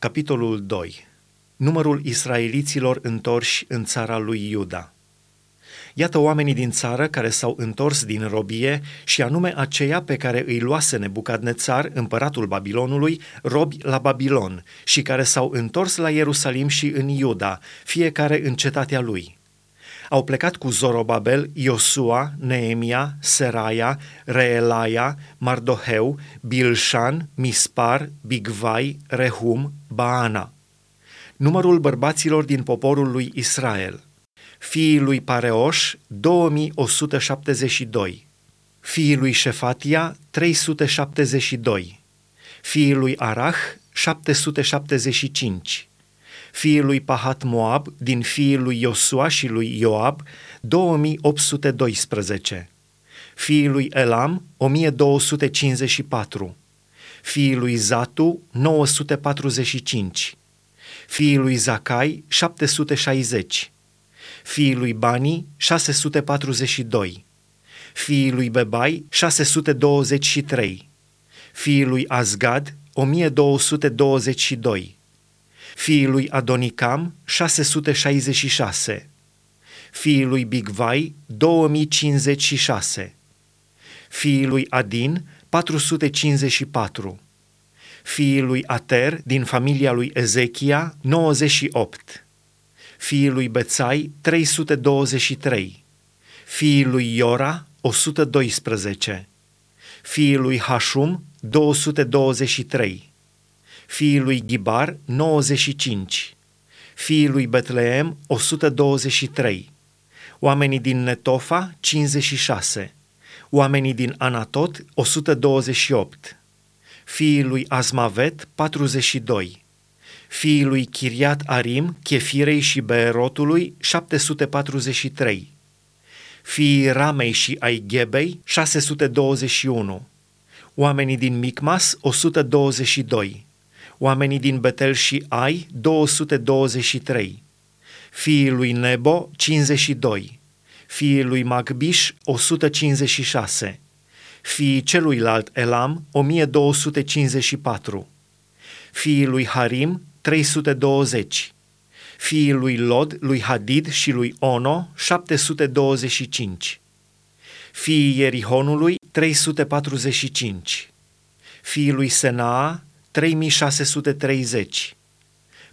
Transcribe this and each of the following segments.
Capitolul 2. Numărul israeliților întorși în țara lui Iuda. Iată oamenii din țară care s-au întors din robie și anume aceia pe care îi luase Nebucadnețar, împăratul Babilonului, robi la Babilon și care s-au întors la Ierusalim și în Iuda, fiecare în cetatea lui. Au plecat cu Zorobabel, Iosua, Neemia, Seraia, Reelaia, Mardoheu, Bilșan, Mispar, Bigvai, Rehum, Baana. Numărul bărbaților din poporul lui Israel. Fiii lui Pareoș, 2172. Fiii lui Șefatia, 372. Fiii lui Arah, 775 fiii lui Pahat Moab, din fiii lui Iosua și lui Ioab, 2812. Fiii lui Elam, 1254. Fiii lui Zatu, 945. Fiii lui Zacai, 760. Fiii lui Bani, 642. Fiii lui Bebai, 623. Fiii lui Azgad, 1222 fiii lui Adonicam 666, fiii lui Bigvai 2056, fiii lui Adin 454, fiii lui Ater din familia lui Ezechia 98, fiii lui Bețai 323, fiii lui Iora 112, fiii lui Hashum 223, fiii lui Ghibar 95, fiii lui Betleem 123, oamenii din Netofa 56, oamenii din Anatot 128, fiii lui Azmavet 42, fiii lui Chiriat Arim, Chefirei și Beerotului 743, fiii Ramei și ai Ghebei 621, oamenii din Micmas 122, oamenii din Betel și Ai 223, fiii lui Nebo 52, fiii lui Magbiș 156, fiii celuilalt Elam 1254, fiii lui Harim 320, fiii lui Lod, lui Hadid și lui Ono 725, fiii Ierihonului 345, fiii lui Senaa 3630.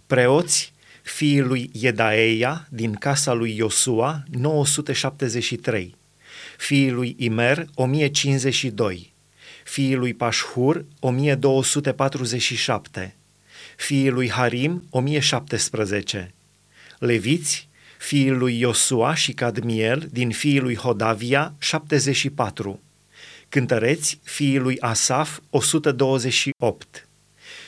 Preoți, fiii lui Iedaeia, din casa lui Iosua, 973. Fiii lui Imer, 1052. Fiii lui Pașhur, 1247. Fiii lui Harim, 1017. Leviți, fiii lui Iosua și Cadmiel, din fiii lui Hodavia, 74. Cântăreți, fiii lui Asaf, 128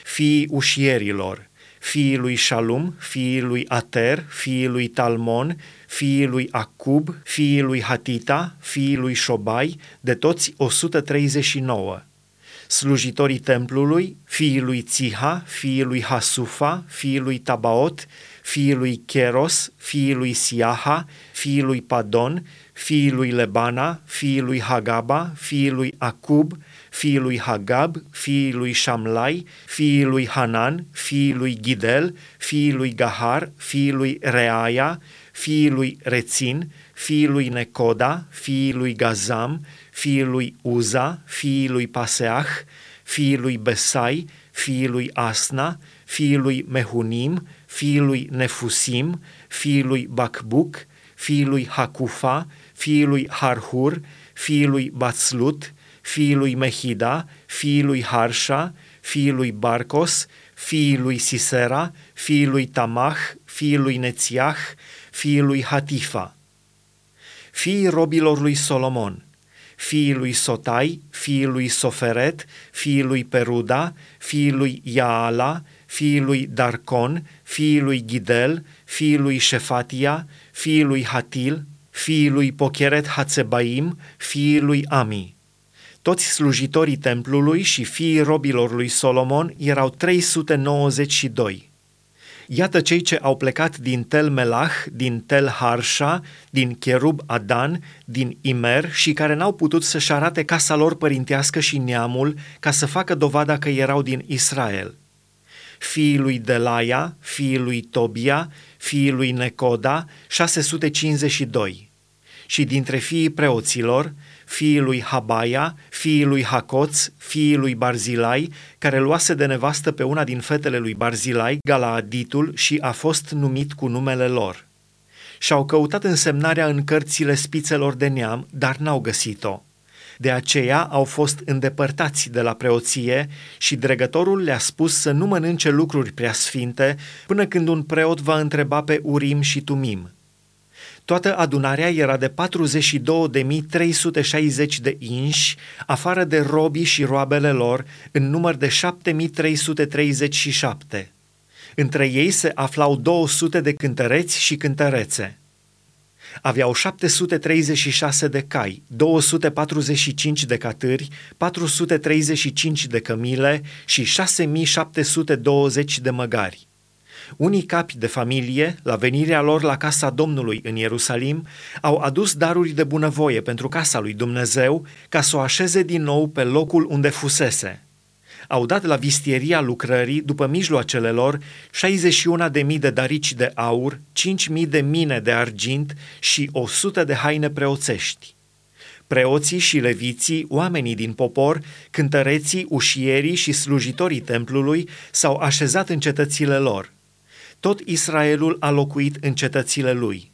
fiii ușierilor, fiii lui Shalum, fiii lui Ater, fiii lui Talmon, fiii lui Acub, fiii lui Hatita, fiii lui Șobai, de toți 139. Slujitorii templului, fiii lui Țiha, fiii lui Hasufa, fiii lui Tabaot, fiii lui Keros, fiii lui Siaha, fiii lui Padon, fiii lui Lebana, fiii lui Hagaba, fiii lui Acub, fiii lui Hagab, fiii lui Shamlai, fiii lui Hanan, fiii lui Gidel, fiii lui Gahar, fiii lui Reaia, fiii lui Rețin, fiii lui Necoda, fiii lui Gazam, fiii lui Uza, fiii lui Paseah, fiii lui Besai, fiii lui Asna, fiii lui Mehunim, fiii lui Nefusim, fiii lui Bakbuk, fiii lui Hakufa, fiii lui Harhur, fiii lui Batslut, fiii lui Mehida, fiii lui Harsha, fiii lui Barcos, fiii lui Sisera, fiii lui Tamah, fiii lui Nețiah, fiii lui Hatifa. Fiii robilor lui Solomon, fiii lui Sotai, fiii lui Soferet, fiii lui Peruda, fiii lui Iaala, fiii lui Darcon, fiii lui Gidel, fiii lui Șefatia, fiii lui Hatil, fiii lui Pocheret Hatzebaim, fiii lui Ami. Toți slujitorii templului și fiii robilor lui Solomon erau 392. Iată cei ce au plecat din Tel Melah, din Tel Harsha, din Cherub Adan, din Imer și care n-au putut să-și arate casa lor părintească și neamul ca să facă dovada că erau din Israel. fiii lui Delaia, fiii lui Tobia, fiii lui Necoda, 652. Și dintre fiii preoților, fiii lui Habaia, fiii lui Hacoț, fiii lui Barzilai, care luase de nevastă pe una din fetele lui Barzilai, Galaaditul, și a fost numit cu numele lor. Și-au căutat însemnarea în cărțile spițelor de neam, dar n-au găsit-o. De aceea au fost îndepărtați de la preoție și dregătorul le-a spus să nu mănânce lucruri prea sfinte până când un preot va întreba pe Urim și Tumim. Toată adunarea era de 42.360 de inși, afară de robii și roabele lor, în număr de 7.337. Între ei se aflau 200 de cântăreți și cântărețe. Aveau 736 de cai, 245 de catâri, 435 de cămile și 6720 de măgari. Unii capi de familie, la venirea lor la casa Domnului în Ierusalim, au adus daruri de bunăvoie pentru casa lui Dumnezeu ca să o așeze din nou pe locul unde fusese. Au dat la vistieria lucrării, după mijloacele lor, 61.000 de darici de aur, 5.000 de mine de argint și 100 de haine preoțești preoții și leviții, oamenii din popor, cântăreții, ușierii și slujitorii templului s-au așezat în cetățile lor. Tot Israelul a locuit în cetățile lui.